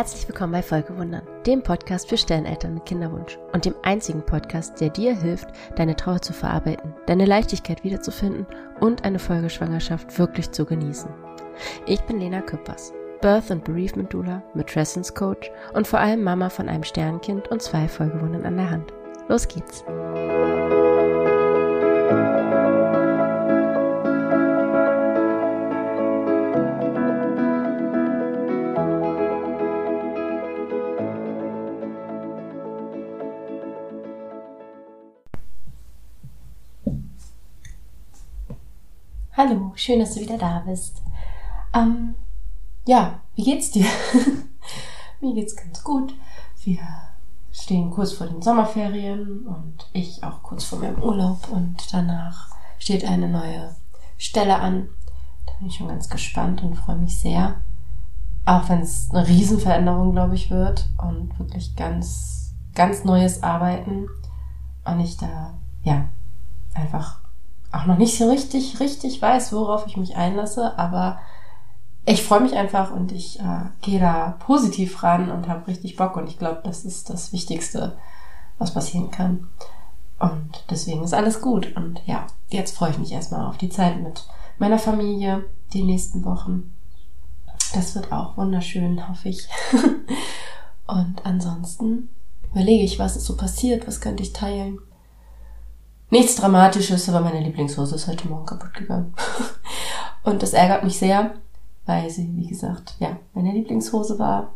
Herzlich willkommen bei Folgewundern, dem Podcast für Stelleneltern mit Kinderwunsch und dem einzigen Podcast, der dir hilft, deine Trauer zu verarbeiten, deine Leichtigkeit wiederzufinden und eine Folgeschwangerschaft wirklich zu genießen. Ich bin Lena Küppers, Birth and Bereavement Doula, Matrescence Coach und vor allem Mama von einem Sternkind und zwei Folgewundern an der Hand. Los geht's! Hallo, schön, dass du wieder da bist. Ähm, ja, wie geht's dir? Mir geht's ganz gut. Wir stehen kurz vor den Sommerferien und ich auch kurz vor meinem Urlaub und danach steht eine neue Stelle an. Da bin ich schon ganz gespannt und freue mich sehr. Auch wenn es eine Riesenveränderung, glaube ich, wird und wirklich ganz, ganz neues Arbeiten und ich da, ja, einfach auch noch nicht so richtig, richtig weiß, worauf ich mich einlasse, aber ich freue mich einfach und ich äh, gehe da positiv ran und habe richtig Bock und ich glaube, das ist das Wichtigste, was passieren kann. Und deswegen ist alles gut. Und ja, jetzt freue ich mich erstmal auf die Zeit mit meiner Familie, die nächsten Wochen. Das wird auch wunderschön, hoffe ich. und ansonsten überlege ich, was ist so passiert, was könnte ich teilen. Nichts Dramatisches, aber meine Lieblingshose ist heute Morgen kaputt gegangen. Und das ärgert mich sehr, weil sie, wie gesagt, ja, meine Lieblingshose war.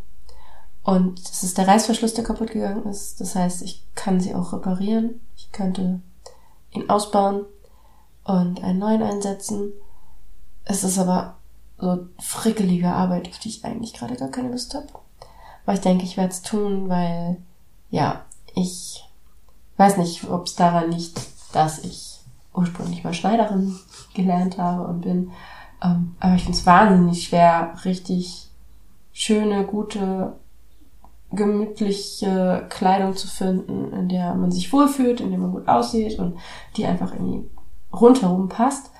Und es ist der Reißverschluss, der kaputt gegangen ist. Das heißt, ich kann sie auch reparieren. Ich könnte ihn ausbauen und einen neuen einsetzen. Es ist aber so frickelige Arbeit, auf die ich eigentlich gerade gar keine Lust habe. Aber ich denke, ich werde es tun, weil, ja, ich weiß nicht, ob es daran liegt, dass ich ursprünglich mal Schneiderin gelernt habe und bin. Ähm, aber ich finde es wahnsinnig schwer, richtig schöne, gute, gemütliche Kleidung zu finden, in der man sich wohlfühlt, in der man gut aussieht und die einfach irgendwie rundherum passt.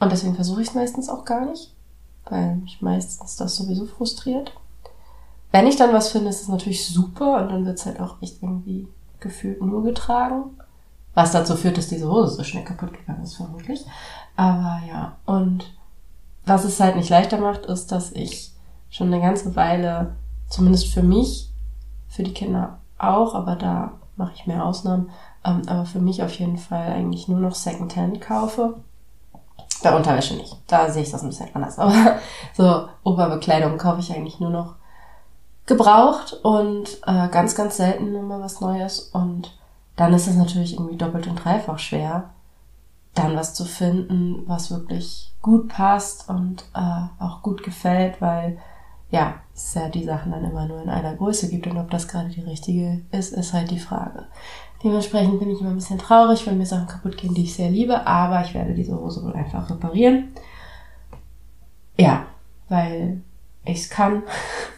Und deswegen versuche ich es meistens auch gar nicht, weil mich meistens das sowieso frustriert. Wenn ich dann was finde, ist es natürlich super und dann wird es halt auch echt irgendwie gefühlt nur getragen. Was dazu führt, dass diese Hose so schnell kaputt gegangen ist, vermutlich. Aber ja, und was es halt nicht leichter macht, ist, dass ich schon eine ganze Weile, zumindest für mich, für die Kinder auch, aber da mache ich mehr Ausnahmen, ähm, aber für mich auf jeden Fall eigentlich nur noch Secondhand kaufe. Bei Unterwäsche nicht. Da sehe ich das ein bisschen anders. Aber so Oberbekleidung kaufe ich eigentlich nur noch gebraucht und äh, ganz, ganz selten immer was Neues. Und dann ist es natürlich irgendwie doppelt und dreifach schwer, dann was zu finden, was wirklich gut passt und äh, auch gut gefällt, weil ja, es ja die Sachen dann immer nur in einer Größe gibt und ob das gerade die richtige ist, ist halt die Frage. Dementsprechend bin ich immer ein bisschen traurig, wenn mir Sachen kaputt gehen, die ich sehr liebe, aber ich werde diese Hose wohl einfach reparieren. Ja, weil ich es kann,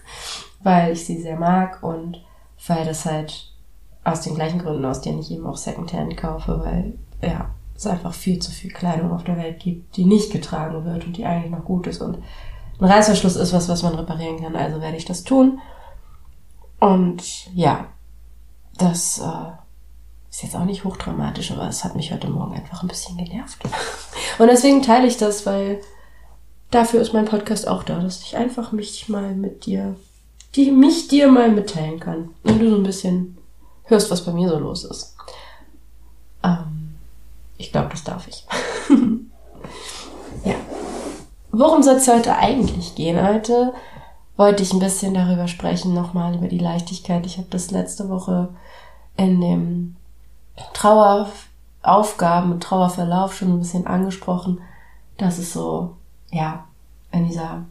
weil ich sie sehr mag und weil das halt aus den gleichen Gründen, aus denen ich eben auch Secondhand kaufe, weil ja, es einfach viel zu viel Kleidung auf der Welt gibt, die nicht getragen wird und die eigentlich noch gut ist. Und ein Reißverschluss ist was, was man reparieren kann, also werde ich das tun. Und ja, das äh, ist jetzt auch nicht hochdramatisch, aber es hat mich heute Morgen einfach ein bisschen genervt. Und deswegen teile ich das, weil dafür ist mein Podcast auch da, dass ich einfach mich mal mit dir, die mich dir mal mitteilen kann. Und du so ein bisschen hörst, was bei mir so los ist. Ähm, ich glaube, das darf ich. ja. Worum soll es heute eigentlich gehen? Heute wollte ich ein bisschen darüber sprechen, nochmal über die Leichtigkeit. Ich habe das letzte Woche in dem Traueraufgaben Trauerverlauf schon ein bisschen angesprochen, dass es so, ja, in dieser,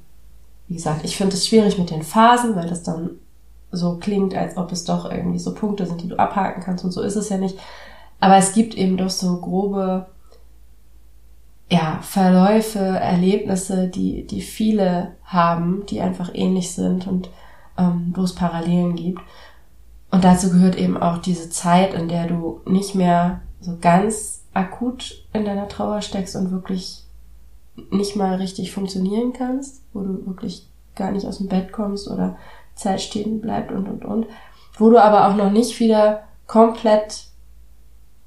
wie gesagt, ich finde es schwierig mit den Phasen, weil das dann so klingt, als ob es doch irgendwie so Punkte sind, die du abhaken kannst und so ist es ja nicht. Aber es gibt eben doch so grobe ja, Verläufe, Erlebnisse, die, die viele haben, die einfach ähnlich sind und ähm, wo es Parallelen gibt. Und dazu gehört eben auch diese Zeit, in der du nicht mehr so ganz akut in deiner Trauer steckst und wirklich nicht mal richtig funktionieren kannst, wo du wirklich gar nicht aus dem Bett kommst oder Zeit stehen bleibt und, und, und. Wo du aber auch noch nicht wieder komplett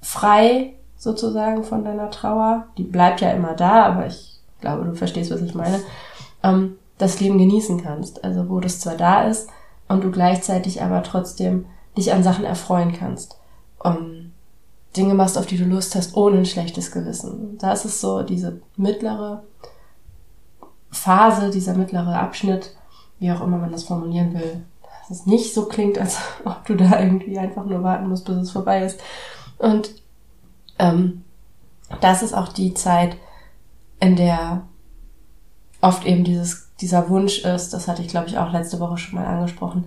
frei sozusagen von deiner Trauer, die bleibt ja immer da, aber ich glaube, du verstehst, was ich meine, ähm, das Leben genießen kannst. Also wo das zwar da ist und du gleichzeitig aber trotzdem dich an Sachen erfreuen kannst. Um, Dinge machst, auf die du Lust hast, ohne ein schlechtes Gewissen. Da ist es so, diese mittlere Phase, dieser mittlere Abschnitt, wie auch immer man das formulieren will, dass es nicht so klingt, als ob du da irgendwie einfach nur warten musst, bis es vorbei ist. Und ähm, das ist auch die Zeit, in der oft eben dieses, dieser Wunsch ist, das hatte ich glaube ich auch letzte Woche schon mal angesprochen,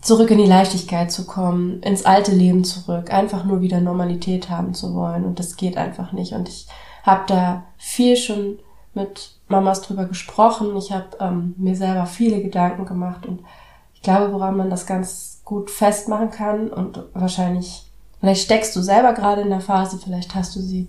zurück in die Leichtigkeit zu kommen, ins alte Leben zurück, einfach nur wieder Normalität haben zu wollen. Und das geht einfach nicht. Und ich habe da viel schon mit Mamas drüber gesprochen. Ich habe ähm, mir selber viele Gedanken gemacht und ich glaube, woran man das ganz gut festmachen kann und wahrscheinlich, vielleicht steckst du selber gerade in der Phase, vielleicht hast du sie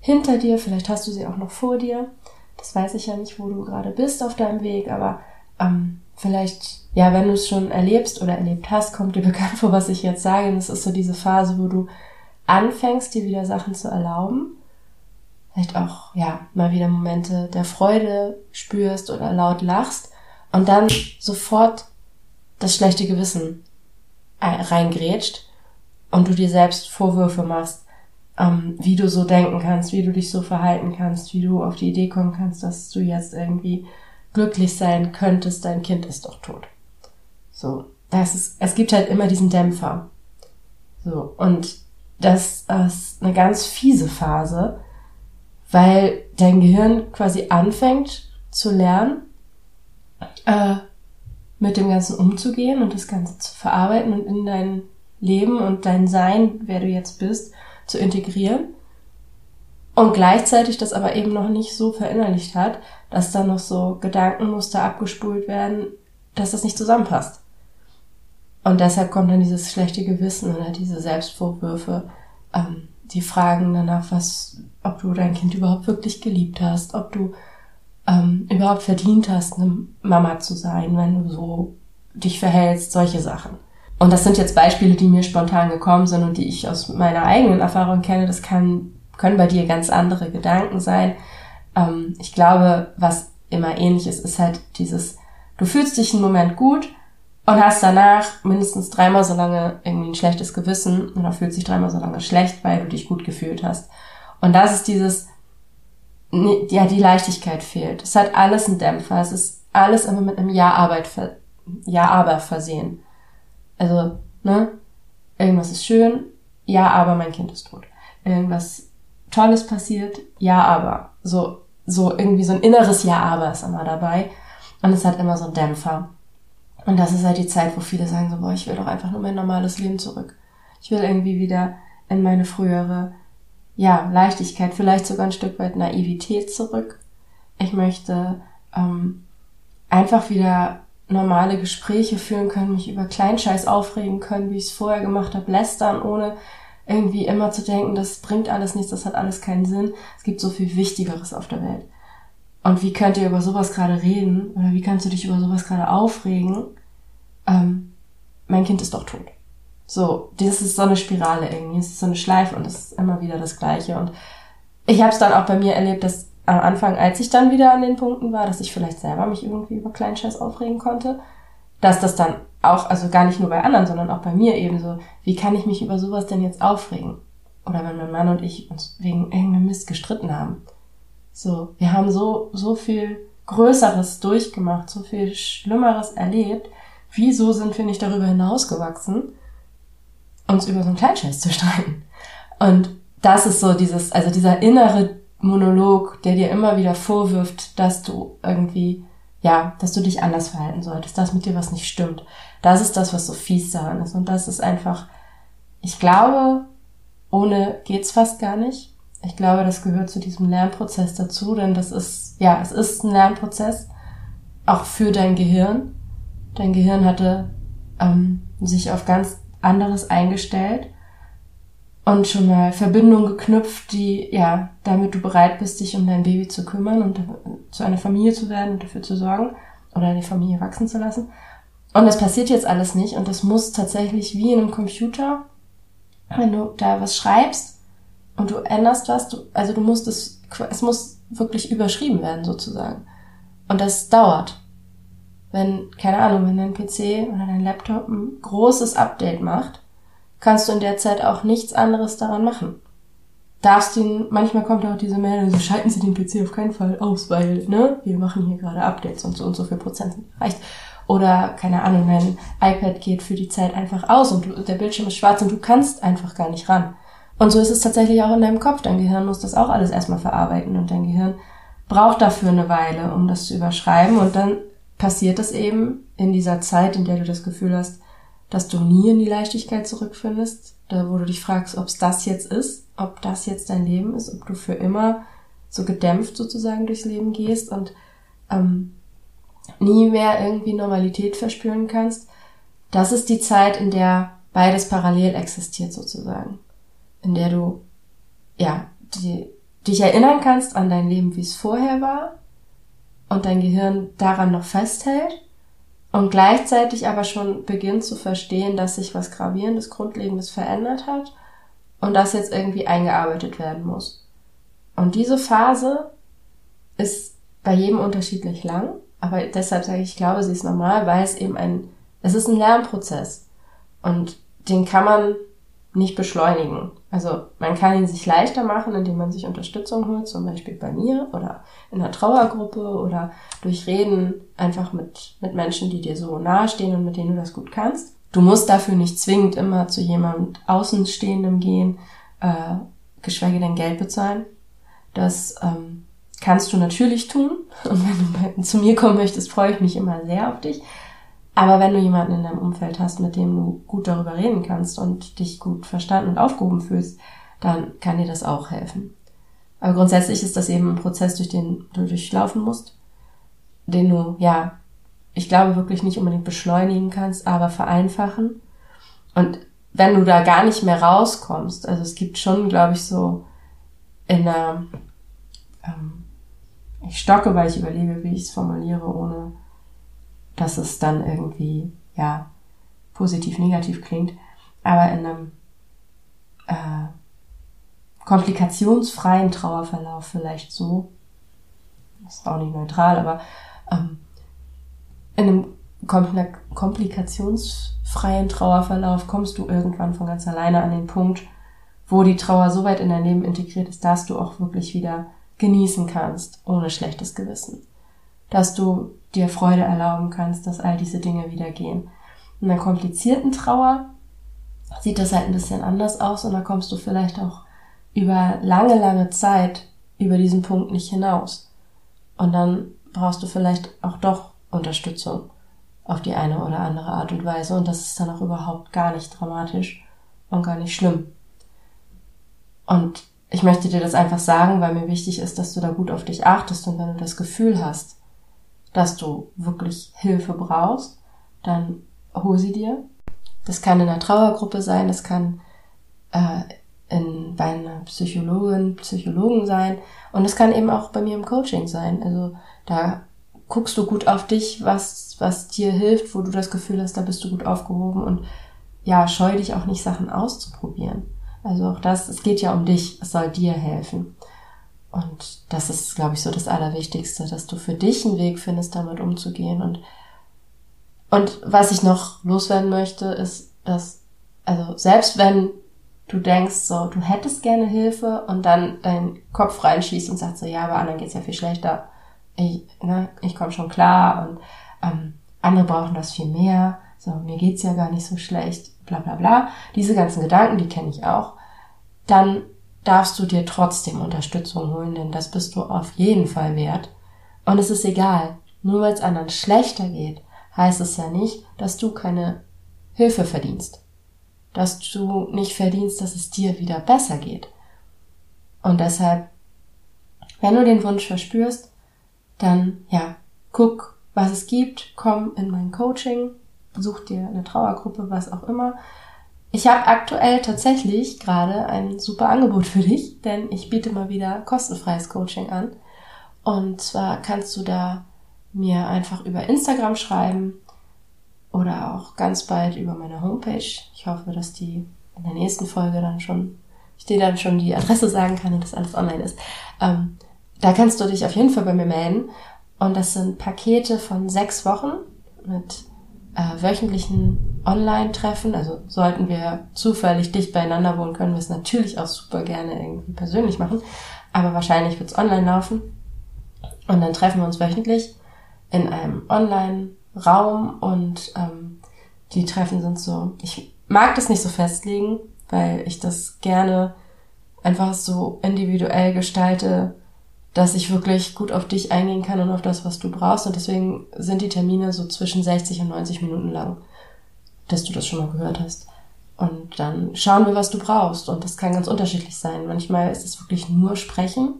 hinter dir, vielleicht hast du sie auch noch vor dir. Das weiß ich ja nicht, wo du gerade bist auf deinem Weg, aber ähm, vielleicht, ja, wenn du es schon erlebst oder erlebt hast, kommt dir bekannt vor, was ich jetzt sage. Das ist so diese Phase, wo du anfängst, dir wieder Sachen zu erlauben. Vielleicht auch, ja, mal wieder Momente der Freude spürst oder laut lachst und dann sofort das schlechte Gewissen reingrätscht und du dir selbst Vorwürfe machst, ähm, wie du so denken kannst, wie du dich so verhalten kannst, wie du auf die Idee kommen kannst, dass du jetzt irgendwie glücklich sein könntest, dein Kind ist doch tot. So, das ist, es gibt halt immer diesen Dämpfer. So, und das ist eine ganz fiese Phase, weil dein Gehirn quasi anfängt zu lernen, äh, mit dem Ganzen umzugehen und das Ganze zu verarbeiten und in dein Leben und dein Sein, wer du jetzt bist, zu integrieren und gleichzeitig das aber eben noch nicht so verinnerlicht hat, dass da noch so Gedankenmuster abgespult werden, dass das nicht zusammenpasst. Und deshalb kommt dann dieses schlechte Gewissen oder diese Selbstvorwürfe, ähm, die Fragen danach, was, ob du dein Kind überhaupt wirklich geliebt hast, ob du ähm, überhaupt verdient hast, eine Mama zu sein, wenn du so dich verhältst, solche Sachen. Und das sind jetzt Beispiele, die mir spontan gekommen sind und die ich aus meiner eigenen Erfahrung kenne. Das kann können bei dir ganz andere Gedanken sein. Ähm, ich glaube, was immer ähnlich ist, ist halt dieses, du fühlst dich einen Moment gut und hast danach mindestens dreimal so lange irgendwie ein schlechtes Gewissen oder fühlst dich dreimal so lange schlecht, weil du dich gut gefühlt hast. Und das ist dieses, ja, die Leichtigkeit fehlt. Es hat alles einen Dämpfer. Es ist alles immer mit einem Ja-Arbeit, Ja-Aber versehen. Also, ne? Irgendwas ist schön, ja, aber mein Kind ist tot. Irgendwas Tolles passiert, ja, aber. So, so irgendwie so ein inneres Ja, aber ist immer dabei. Und es hat immer so einen Dämpfer. Und das ist halt die Zeit, wo viele sagen so, boah, ich will doch einfach nur mein normales Leben zurück. Ich will irgendwie wieder in meine frühere, ja, Leichtigkeit, vielleicht sogar ein Stück weit Naivität zurück. Ich möchte ähm, einfach wieder normale Gespräche führen können, mich über Kleinscheiß aufregen können, wie ich es vorher gemacht habe, lästern, ohne irgendwie immer zu denken, das bringt alles nichts, das hat alles keinen Sinn. Es gibt so viel Wichtigeres auf der Welt. Und wie könnt ihr über sowas gerade reden? Oder wie kannst du dich über sowas gerade aufregen? Ähm, mein Kind ist doch tot. So, das ist so eine Spirale irgendwie. Es ist so eine Schleife und es ist immer wieder das Gleiche. Und ich habe es dann auch bei mir erlebt, dass am Anfang, als ich dann wieder an den Punkten war, dass ich vielleicht selber mich irgendwie über Kleinscheiß aufregen konnte, dass das dann auch, also gar nicht nur bei anderen, sondern auch bei mir eben so, wie kann ich mich über sowas denn jetzt aufregen? Oder wenn mein Mann und ich uns wegen irgendeinem Mist gestritten haben. So, wir haben so, so viel Größeres durchgemacht, so viel Schlimmeres erlebt. Wieso sind wir nicht darüber hinausgewachsen, uns über so einen Kleinscheiß zu streiten? Und das ist so dieses, also dieser innere Monolog, der dir immer wieder vorwirft, dass du irgendwie ja, dass du dich anders verhalten solltest, dass mit dir was nicht stimmt. Das ist das, was so fies daran ist. Und das ist einfach, ich glaube, ohne geht's fast gar nicht. Ich glaube, das gehört zu diesem Lernprozess dazu, denn das ist, ja, es ist ein Lernprozess, auch für dein Gehirn. Dein Gehirn hatte ähm, sich auf ganz anderes eingestellt und schon mal Verbindungen geknüpft, die, ja, damit du bereit bist, dich um dein Baby zu kümmern und zu einer Familie zu werden und dafür zu sorgen oder die Familie wachsen zu lassen. Und das passiert jetzt alles nicht und das muss tatsächlich wie in einem Computer, wenn du da was schreibst und du änderst was, du, also du musst es, es muss wirklich überschrieben werden sozusagen. Und das dauert. Wenn, keine Ahnung, wenn dein PC oder dein Laptop ein großes Update macht, kannst du in der Zeit auch nichts anderes daran machen. Darfst ihn, manchmal kommt auch diese Meldung, so schalten Sie den PC auf keinen Fall aus, weil, ne, wir machen hier gerade Updates und so und so viel Prozent reicht. Oder, keine Ahnung, dein iPad geht für die Zeit einfach aus und du, der Bildschirm ist schwarz und du kannst einfach gar nicht ran. Und so ist es tatsächlich auch in deinem Kopf. Dein Gehirn muss das auch alles erstmal verarbeiten und dein Gehirn braucht dafür eine Weile, um das zu überschreiben und dann passiert es eben in dieser Zeit, in der du das Gefühl hast, dass du nie in die Leichtigkeit zurückfindest, da wo du dich fragst, ob es das jetzt ist, ob das jetzt dein Leben ist, ob du für immer so gedämpft sozusagen durchs Leben gehst und ähm, nie mehr irgendwie Normalität verspüren kannst. Das ist die Zeit, in der beides parallel existiert sozusagen, in der du ja die, dich erinnern kannst an dein Leben, wie es vorher war und dein Gehirn daran noch festhält und gleichzeitig aber schon beginnt zu verstehen, dass sich was Gravierendes, Grundlegendes verändert hat und das jetzt irgendwie eingearbeitet werden muss. Und diese Phase ist bei jedem unterschiedlich lang, aber deshalb sage ich, ich glaube, sie ist normal, weil es eben ein, es ist ein Lernprozess und den kann man nicht beschleunigen. Also man kann ihn sich leichter machen, indem man sich Unterstützung holt, zum Beispiel bei mir oder in einer Trauergruppe oder durch Reden einfach mit, mit Menschen, die dir so nahestehen und mit denen du das gut kannst. Du musst dafür nicht zwingend immer zu jemand Außenstehendem gehen, äh, geschweige denn Geld bezahlen. Das ähm, kannst du natürlich tun. Und wenn du zu mir kommen möchtest, freue ich mich immer sehr auf dich. Aber wenn du jemanden in deinem Umfeld hast, mit dem du gut darüber reden kannst und dich gut verstanden und aufgehoben fühlst, dann kann dir das auch helfen. Aber grundsätzlich ist das eben ein Prozess, durch den du durchlaufen musst, den du, ja, ich glaube wirklich nicht unbedingt beschleunigen kannst, aber vereinfachen. Und wenn du da gar nicht mehr rauskommst, also es gibt schon, glaube ich, so in einer, ähm, ich stocke, weil ich überlege, wie ich es formuliere, ohne dass es dann irgendwie, ja, positiv, negativ klingt, aber in einem äh, komplikationsfreien Trauerverlauf vielleicht so, ist auch nicht neutral, aber ähm, in einem komplikationsfreien Trauerverlauf kommst du irgendwann von ganz alleine an den Punkt, wo die Trauer so weit in dein Leben integriert ist, dass du auch wirklich wieder genießen kannst, ohne schlechtes Gewissen. Dass du dir Freude erlauben kannst, dass all diese Dinge wieder gehen. In einer komplizierten Trauer sieht das halt ein bisschen anders aus und da kommst du vielleicht auch über lange, lange Zeit über diesen Punkt nicht hinaus. Und dann brauchst du vielleicht auch doch Unterstützung auf die eine oder andere Art und Weise und das ist dann auch überhaupt gar nicht dramatisch und gar nicht schlimm. Und ich möchte dir das einfach sagen, weil mir wichtig ist, dass du da gut auf dich achtest und wenn du das Gefühl hast, dass du wirklich Hilfe brauchst, dann hol sie dir. Das kann in einer Trauergruppe sein, das kann äh, in, bei einer Psychologin, Psychologen sein und es kann eben auch bei mir im Coaching sein. Also da guckst du gut auf dich, was, was dir hilft, wo du das Gefühl hast, da bist du gut aufgehoben und ja, scheu dich auch nicht, Sachen auszuprobieren. Also auch das, es geht ja um dich, es soll dir helfen. Und das ist, glaube ich, so das Allerwichtigste, dass du für dich einen Weg findest, damit umzugehen. Und, und was ich noch loswerden möchte, ist, dass, also selbst wenn du denkst, so, du hättest gerne Hilfe und dann dein Kopf reinschießt und sagst so, ja, aber anderen geht's ja viel schlechter. Ich, ne, ich komme schon klar und ähm, andere brauchen das viel mehr. So, mir geht's ja gar nicht so schlecht, bla bla bla. Diese ganzen Gedanken, die kenne ich auch. Dann darfst du dir trotzdem Unterstützung holen, denn das bist du auf jeden Fall wert. Und es ist egal, nur weil es anderen schlechter geht, heißt es ja nicht, dass du keine Hilfe verdienst. Dass du nicht verdienst, dass es dir wieder besser geht. Und deshalb, wenn du den Wunsch verspürst, dann ja, guck, was es gibt, komm in mein Coaching, such dir eine Trauergruppe, was auch immer. Ich habe aktuell tatsächlich gerade ein super Angebot für dich, denn ich biete mal wieder kostenfreies Coaching an. Und zwar kannst du da mir einfach über Instagram schreiben oder auch ganz bald über meine Homepage. Ich hoffe, dass die in der nächsten Folge dann schon, ich dir dann schon die Adresse sagen kann und das alles online ist. Ähm, da kannst du dich auf jeden Fall bei mir melden. Und das sind Pakete von sechs Wochen mit äh, wöchentlichen Online-Treffen. Also sollten wir zufällig dicht beieinander wohnen, können wir es natürlich auch super gerne irgendwie persönlich machen. Aber wahrscheinlich wird es online laufen. Und dann treffen wir uns wöchentlich in einem Online-Raum und ähm, die Treffen sind so, ich mag das nicht so festlegen, weil ich das gerne einfach so individuell gestalte, dass ich wirklich gut auf dich eingehen kann und auf das, was du brauchst. Und deswegen sind die Termine so zwischen 60 und 90 Minuten lang, dass du das schon mal gehört hast. Und dann schauen wir, was du brauchst. Und das kann ganz unterschiedlich sein. Manchmal ist es wirklich nur Sprechen.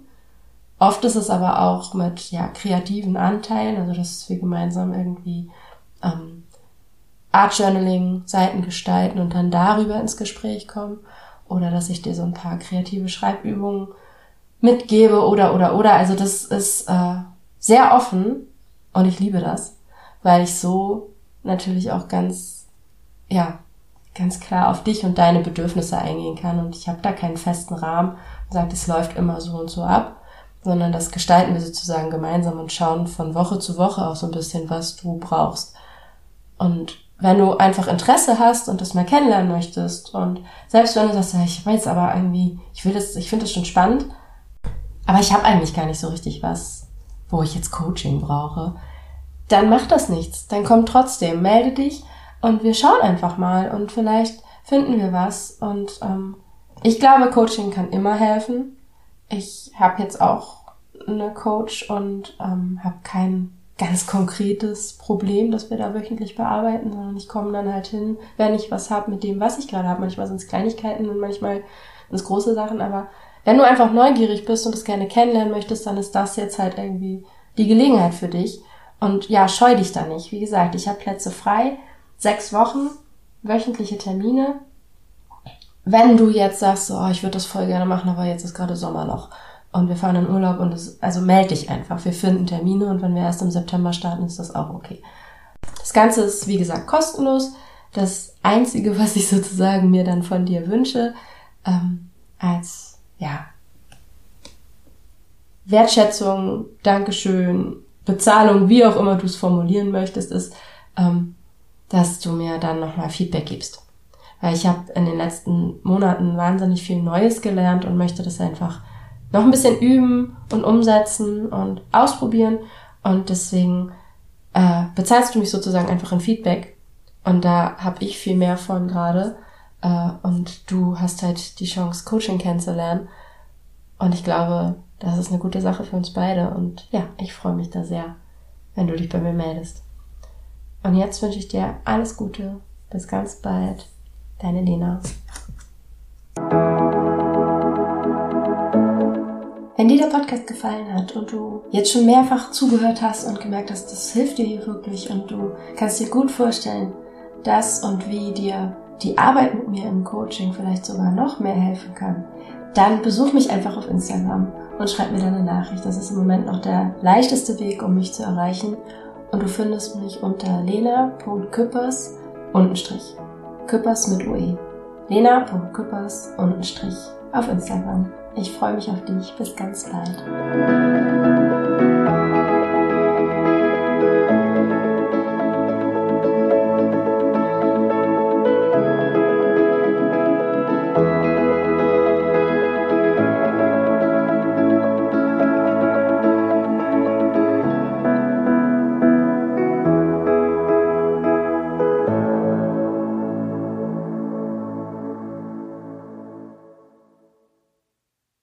Oft ist es aber auch mit ja, kreativen Anteilen, also dass wir gemeinsam irgendwie ähm, Art Journaling, Seiten gestalten und dann darüber ins Gespräch kommen. Oder dass ich dir so ein paar kreative Schreibübungen mitgebe oder oder oder. Also das ist äh, sehr offen und ich liebe das, weil ich so natürlich auch ganz, ja, ganz klar auf dich und deine Bedürfnisse eingehen kann und ich habe da keinen festen Rahmen und sage, es läuft immer so und so ab, sondern das gestalten wir sozusagen gemeinsam und schauen von Woche zu Woche auch so ein bisschen, was du brauchst. Und wenn du einfach Interesse hast und das mal kennenlernen möchtest und selbst wenn du sagst, ich weiß aber irgendwie, ich will das, ich finde das schon spannend, aber ich habe eigentlich gar nicht so richtig was, wo ich jetzt Coaching brauche, dann macht das nichts. Dann komm trotzdem, melde dich und wir schauen einfach mal und vielleicht finden wir was. Und ähm, ich glaube, Coaching kann immer helfen. Ich habe jetzt auch eine Coach und ähm, habe kein ganz konkretes Problem, das wir da wöchentlich bearbeiten, sondern ich komme dann halt hin, wenn ich was habe mit dem, was ich gerade habe. Manchmal sind es Kleinigkeiten und manchmal sind es große Sachen, aber wenn du einfach neugierig bist und es gerne kennenlernen möchtest, dann ist das jetzt halt irgendwie die Gelegenheit für dich. Und ja, scheu dich da nicht. Wie gesagt, ich habe Plätze frei, sechs Wochen, wöchentliche Termine. Wenn du jetzt sagst, oh, ich würde das voll gerne machen, aber jetzt ist gerade Sommerloch und wir fahren in Urlaub und es, also melde dich einfach. Wir finden Termine und wenn wir erst im September starten, ist das auch okay. Das Ganze ist, wie gesagt, kostenlos. Das Einzige, was ich sozusagen mir dann von dir wünsche, ähm, als ja, Wertschätzung, Dankeschön, Bezahlung, wie auch immer du es formulieren möchtest, ist, ähm, dass du mir dann nochmal Feedback gibst. Weil ich habe in den letzten Monaten wahnsinnig viel Neues gelernt und möchte das einfach noch ein bisschen üben und umsetzen und ausprobieren. Und deswegen äh, bezahlst du mich sozusagen einfach in Feedback. Und da habe ich viel mehr von gerade. Äh, und du hast halt die Chance, Coaching kennenzulernen. Und ich glaube, das ist eine gute Sache für uns beide. Und ja, ich freue mich da sehr, wenn du dich bei mir meldest. Und jetzt wünsche ich dir alles Gute. Bis ganz bald. Deine Lena. Wenn dir der Podcast gefallen hat und du jetzt schon mehrfach zugehört hast und gemerkt hast, das hilft dir hier wirklich und du kannst dir gut vorstellen, dass und wie dir die Arbeit mit mir im Coaching vielleicht sogar noch mehr helfen kann, dann besuch mich einfach auf Instagram und schreib mir deine Nachricht. Das ist im Moment noch der leichteste Weg, um mich zu erreichen. Und du findest mich unter lena.küppers untenstrich. Küppers mit UE. lena.küppers untenstrich auf Instagram. Ich freue mich auf dich. Bis ganz bald.